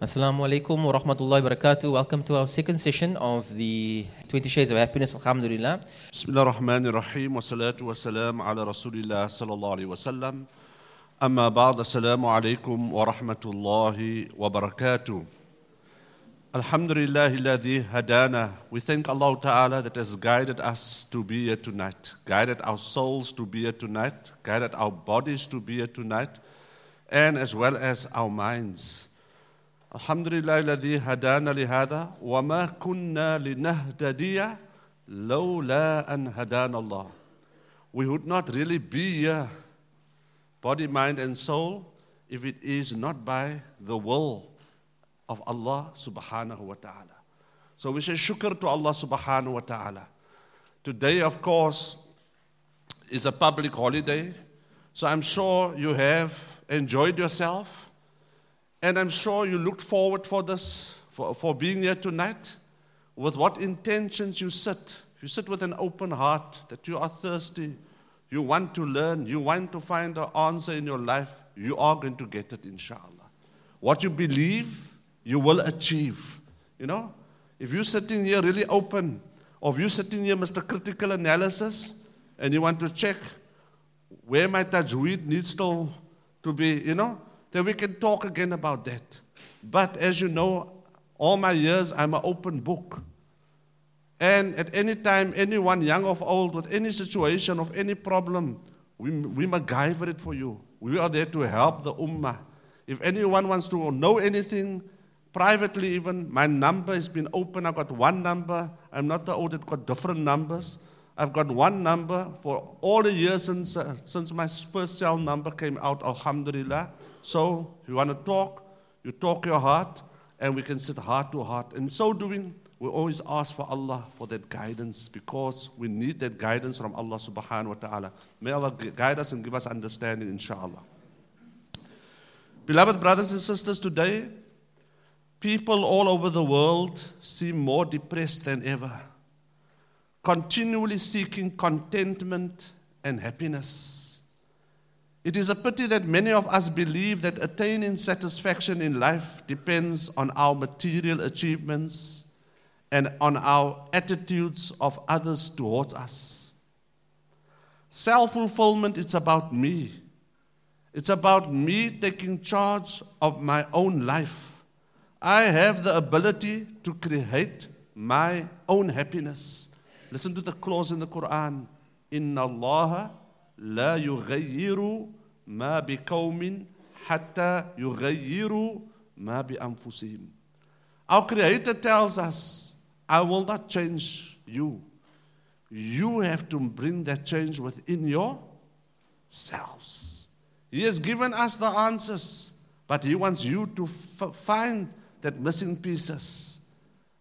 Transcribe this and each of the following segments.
Assalamu alaikum wa rahmatullahi wa barakatuh. Welcome to our second session of the 20 Shades of Happiness, Alhamdulillah. بسم الله الرحمن الرحيم والصلاة والسلام على رسول الله صلى الله عليه وسلم أما بعد السلام عليكم ورحمة الله وبركاته الحمد لله الذي هدانا We thank Allah Ta'ala that has guided us to be here tonight guided our souls to be here tonight guided our bodies to be here tonight and as well as our minds الحمد لله الذي هدانا لهذا وما كنا لنهتدي لولا أن هدانا الله we would not really be here, body, mind, and soul, if it is not by the will of Allah subhanahu wa ta'ala. So we say shukr to Allah subhanahu wa ta'ala. Today, of course, is a public holiday, so I'm sure you have enjoyed yourself. And I'm sure you looked forward for this, for, for being here tonight. With what intentions you sit. You sit with an open heart that you are thirsty. You want to learn. You want to find the answer in your life. You are going to get it, inshallah. What you believe, you will achieve. You know? If you're sitting here really open, or if you're sitting here, Mr. Critical Analysis, and you want to check where my tajweed needs to, to be, you know, then we can talk again about that. But as you know, all my years, I'm an open book. And at any time, anyone, young or old, with any situation of any problem, we, we MacGyver it for you. We are there to help the ummah. If anyone wants to know anything, privately even, my number has been open. I've got one number. I'm not the old that got different numbers. I've got one number for all the years since, uh, since my first cell number came out, alhamdulillah. So, you want to talk, you talk your heart, and we can sit heart to heart. In so doing, we always ask for Allah for that guidance because we need that guidance from Allah subhanahu wa ta'ala. May Allah guide us and give us understanding, inshallah. Beloved brothers and sisters, today, people all over the world seem more depressed than ever, continually seeking contentment and happiness. It is a pity that many of us believe that attaining satisfaction in life depends on our material achievements and on our attitudes of others towards us. Self fulfillment is about me. It's about me taking charge of my own life. I have the ability to create my own happiness. Listen to the clause in the Quran. Inna Allah لا يغير ما بقوم حتى يغيروا ما بأنفسهم. Our Creator tells us, I will not change you. You have to bring that change within yourselves. He has given us the answers, but He wants you to f- find that missing pieces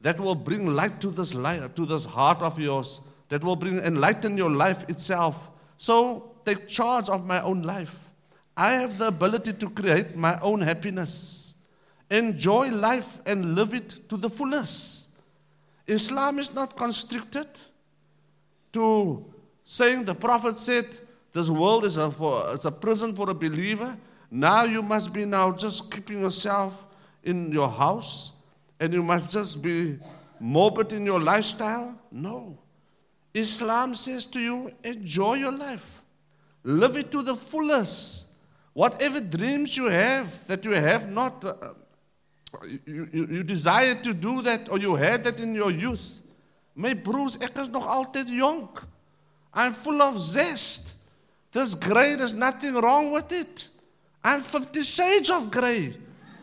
that will bring light to this light, to this heart of yours, that will bring enlighten your life itself so take charge of my own life. I have the ability to create my own happiness, enjoy life, and live it to the fullest. Islam is not constricted to saying the Prophet said, This world is a, for, is a prison for a believer. Now you must be now just keeping yourself in your house and you must just be morbid in your lifestyle. No. Islam says to you, enjoy your life. Live it to the fullest. Whatever dreams you have that you have not, uh, you, you, you desire to do that or you had that in your youth. My broers, ek is nog altyd. I'm full of zest. This gray, there's nothing wrong with it. I'm 50 shades of gray.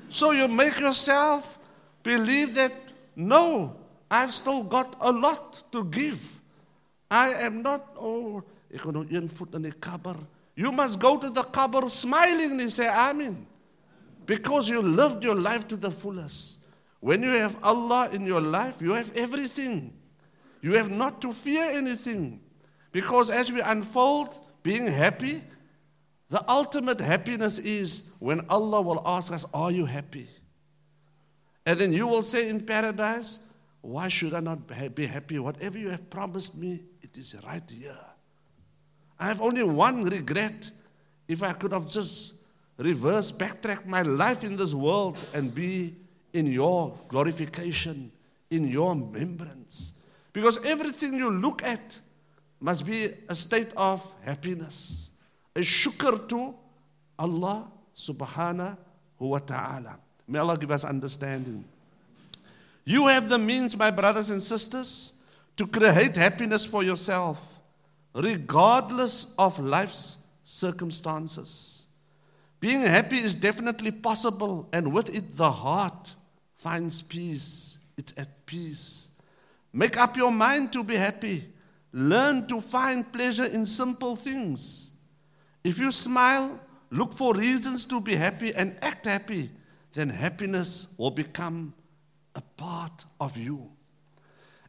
So you make yourself believe that, no, I've still got a lot to give. I am not, oh. You must go to the kabber smilingly say amen. Because you lived your life to the fullest. When you have Allah in your life, you have everything. You have not to fear anything. Because as we unfold being happy, the ultimate happiness is when Allah will ask us, Are you happy? And then you will say in paradise, Why should I not be happy? Whatever you have promised me, it is right here. I have only one regret. If I could have just reversed, backtracked my life in this world and be in your glorification, in your remembrance. Because everything you look at must be a state of happiness, a shukr to Allah subhanahu wa ta'ala. May Allah give us understanding. You have the means, my brothers and sisters, to create happiness for yourself, regardless of life's circumstances. Being happy is definitely possible, and with it, the heart finds peace. It's at peace. Make up your mind to be happy. Learn to find pleasure in simple things. If you smile, look for reasons to be happy and act happy, then happiness will become a part of you.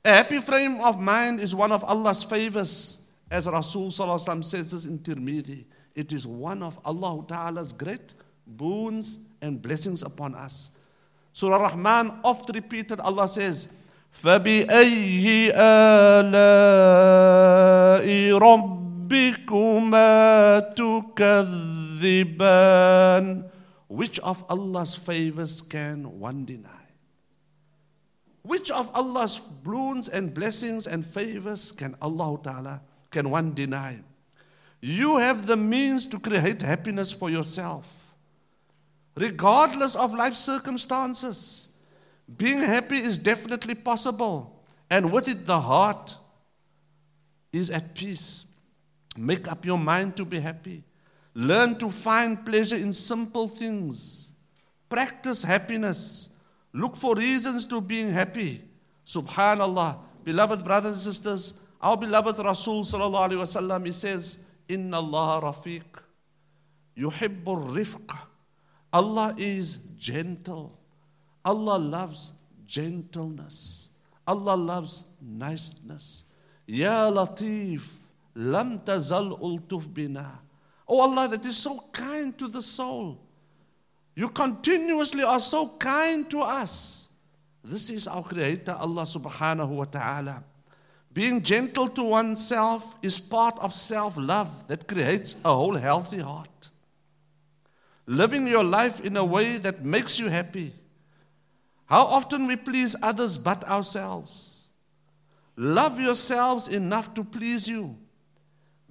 A happy frame of mind is one of Allah's favors, as Rasul says this in Tirmidhi. It is one of Allah Ta'ala's great boons and blessings upon us. Surah Rahman oft repeated, Allah says, فبأي آلاء ربكما تكذبان Which of Allah's favors can one deny? Which of Allah's boons and blessings and favors can Allah Ta'ala, can one deny? You have the means to create happiness for yourself, regardless of life circumstances. Being happy is definitely possible, and with it, the heart is at peace. Make up your mind to be happy. Learn to find pleasure in simple things. Practice happiness. Look for reasons to being happy. Subhanallah. Beloved brothers and sisters, our beloved Rasul sallallahu alaihi wasallam, he says, Inna Allah rafiq, yuhibbur rifq. Allah is gentle. Allah loves gentleness. Allah loves niceness. Ya Latif, lam tazal ultuf bina. Oh Allah, that is so kind to the soul. You continuously are so kind to us. This is our Creator, Allah subhanahu wa ta'ala. Being gentle to oneself is part of self love that creates a whole healthy heart. Living your life in a way that makes you happy. How often we please others but ourselves. Love yourselves enough to please you.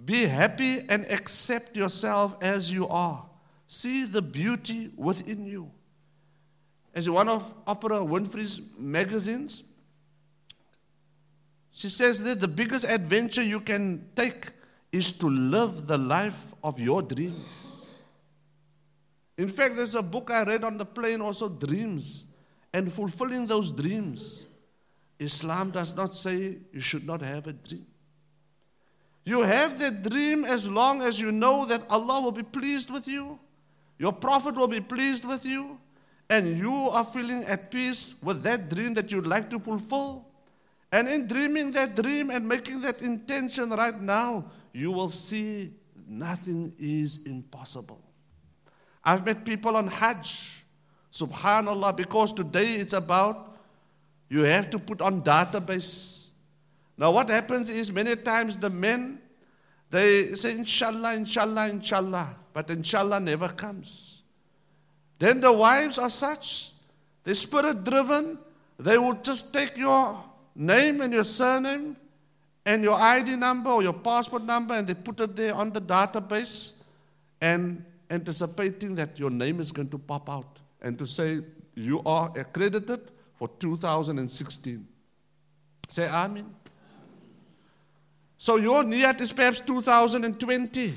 Be happy and accept yourself as you are. See the beauty within you. As one of Oprah Winfrey's magazines, she says that the biggest adventure you can take is to live the life of your dreams. In fact, there's a book I read on the plane also, Dreams, and fulfilling those dreams. Islam does not say you should not have a dream. You have that dream as long as you know that Allah will be pleased with you, your Prophet will be pleased with you, and you are feeling at peace with that dream that you'd like to fulfill. And in dreaming that dream and making that intention right now, you will see nothing is impossible. I've met people on Hajj, subhanallah, because today it's about you have to put on database now, what happens is many times the men they say, Inshallah, Inshallah, Inshallah, but Inshallah never comes. Then the wives are such, they're spirit driven, they will just take your name and your surname and your ID number or your passport number and they put it there on the database and anticipating that your name is going to pop out and to say you are accredited for 2016. Say Amen. So your niyat is perhaps 2020.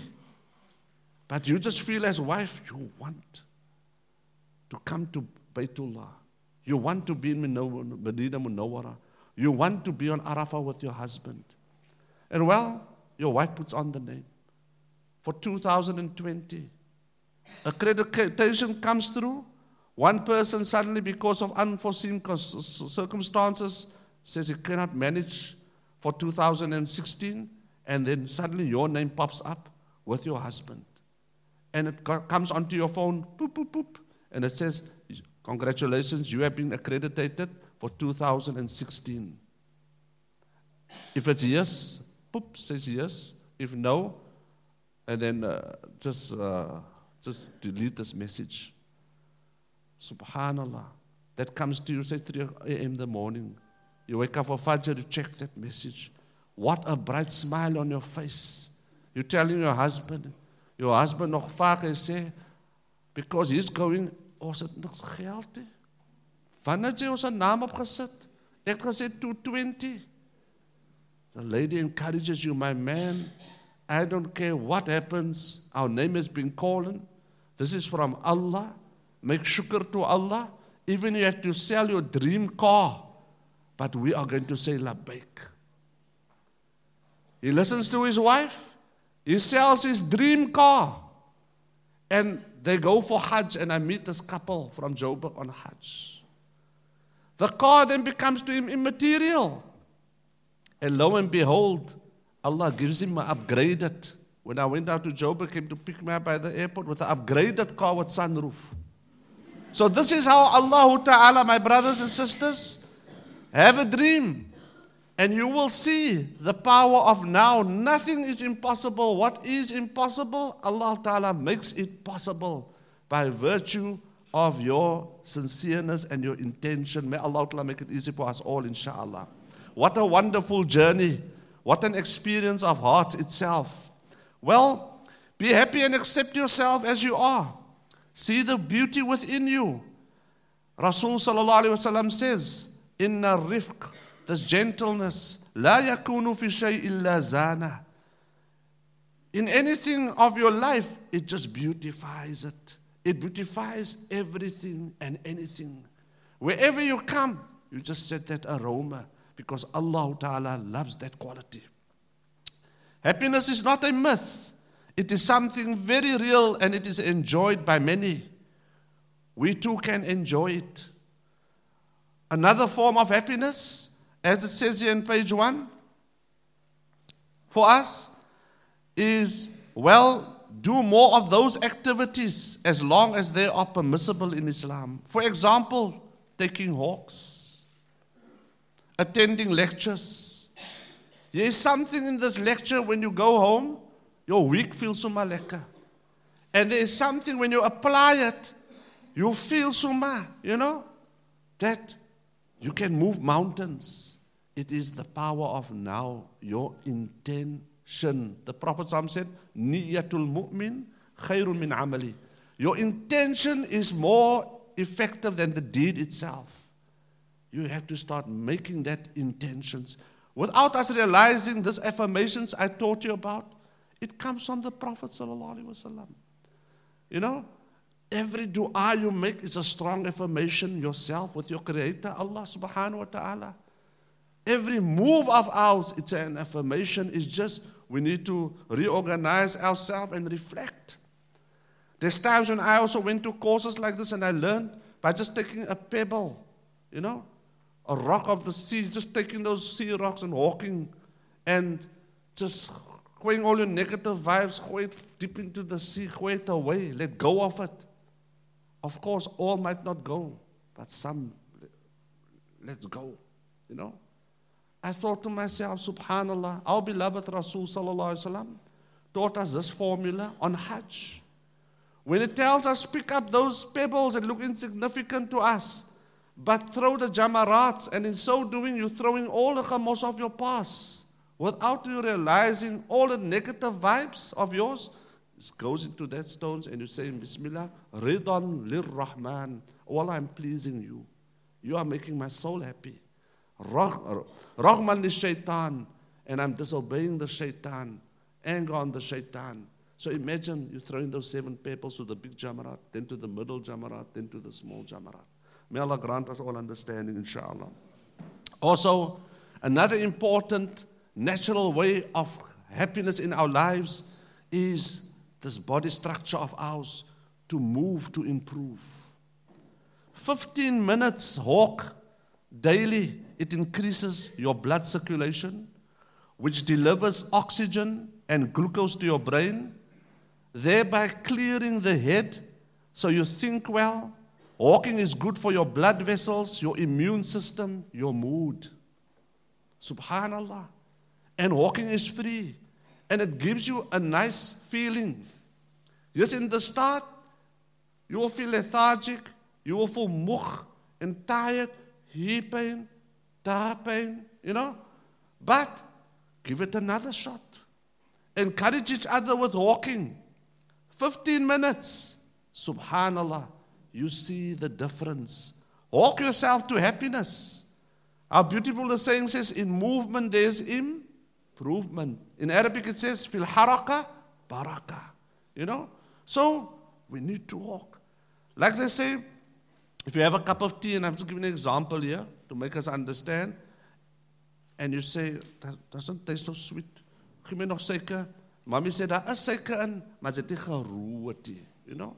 But you just feel as wife, you want to come to Baytullah. You want to be in Medina Munawwara. You want to be on Arafah with your husband. And well, your wife puts on the name for 2020. Accreditation comes through. One person suddenly, because of unforeseen circumstances, says he cannot manage for 2016, and then suddenly your name pops up with your husband. And it comes onto your phone, boop, boop, boop, and it says, Congratulations, you have been accredited for 2016. If it's yes, boop, says yes. If no, and then uh, just, uh, just delete this message. Subhanallah. that comes to you, say 3 a.m. in the morning. You wake up for Fajr, you check that message. What a bright smile on your face. You're telling your husband, your husband nog vaak sê because he's going ons het niks geld nie. Wanneer jy ons naam opgesit? Ek het gesê 220. The lady encourages you, my man. I don't care what happens. Our name has been called. This is from Allah. Make shukr to Allah. Even you have to sell your dream car. But we are going to say labbaik. He listens to his wife. He sells his dream car. And they go for Hajj, and I meet this couple from Joburg on Hajj. The car then becomes to him immaterial. And lo and behold, Allah gives him an upgraded. When I went out to Joburg, came to pick me up by the airport with an upgraded car with sunroof. So this is how Allah Ta'ala, my brothers and sisters, have a dream. And you will see the power of now. Nothing is impossible. What is impossible, Allah Ta'ala makes it possible by virtue of your sincereness and your intention. May Allah Ta'ala make it easy for us all, inshallah. What a wonderful journey. What an experience of heart itself. Well, be happy and accept yourself as you are. See the beauty within you. Rasul sallallahu alayhi wasallam says, Inna rifq this gentleness. لا يكون في شيء إلا زانه. In anything of your life, it just beautifies it. It beautifies everything and anything. Wherever you come, you just set that aroma because Allah Ta'ala loves that quality. Happiness is not a myth. It is something very real and it is enjoyed by many. We too can enjoy it. Another form of happiness as it says here in page one, for us is, well, do more of those activities as long as they are permissible in Islam. For example, taking walks, attending lectures. There is something in this lecture when you go home, your week feels so lekker. And there is something when you apply it, you feel so you know, that you can move mountains. It is the power of now, your intention. The Prophet said, Niyatul mu'min khairun min amali. Your intention is more effective than the deed itself. You have to start making that intentions. Without us realizing these affirmations I taught you about, it comes from the Prophet. You know, every dua you make is a strong affirmation yourself with your Creator, Allah subhanahu wa ta'ala. Every move of ours, it's an affirmation. It's just we need to reorganize ourselves and reflect. There's times when I also went to courses like this and I learned by just taking a pebble, you know, a rock of the sea, just taking those sea rocks and walking and just going all your negative vibes, throw it deep into the sea, throw it away, let go of it. Of course, all might not go, but some, let's go, you know. I thought to myself, subhanallah, our beloved Rasul sallallahu taught us this formula on Hajj. When it tells us pick up those pebbles that look insignificant to us, but throw the jamarats, and in so doing, you're throwing all the khamos of your past without you realizing all the negative vibes of yours. It goes into that stones, and you say, Bismillah, Ridan lir Rahman. All I'm pleasing you. You are making my soul happy. Is shaitan, and I'm disobeying the shaitan, anger on the shaitan. So imagine you throwing those seven pebbles to the big jamarat, then to the middle jamarat, then to the small jamarat. May Allah grant us all understanding, inshallah. Also, another important natural way of happiness in our lives is this body structure of ours to move, to improve. 15 minutes walk daily it increases your blood circulation, which delivers oxygen and glucose to your brain, thereby clearing the head so you think well. Walking is good for your blood vessels, your immune system, your mood. Subhanallah. And walking is free. And it gives you a nice feeling. Yes, in the start, you will feel lethargic, you will feel mukh, and tired, here pain, there pain, you know. But give it another shot. Encourage each other with walking. 15 minutes. Subhanallah. You see the difference. Walk yourself to happiness. Our beautiful the saying says, in movement there's improvement. In Arabic it says, fil haraka baraka. You know? So we need to walk. Like they say, if you have a cup of tea, and I'm just giving an example here to make us understand, and you say, that doesn't taste so sweet. Give me nog suiker. Mommy said, daar is suiker in, maar dit is geroe tea. You know?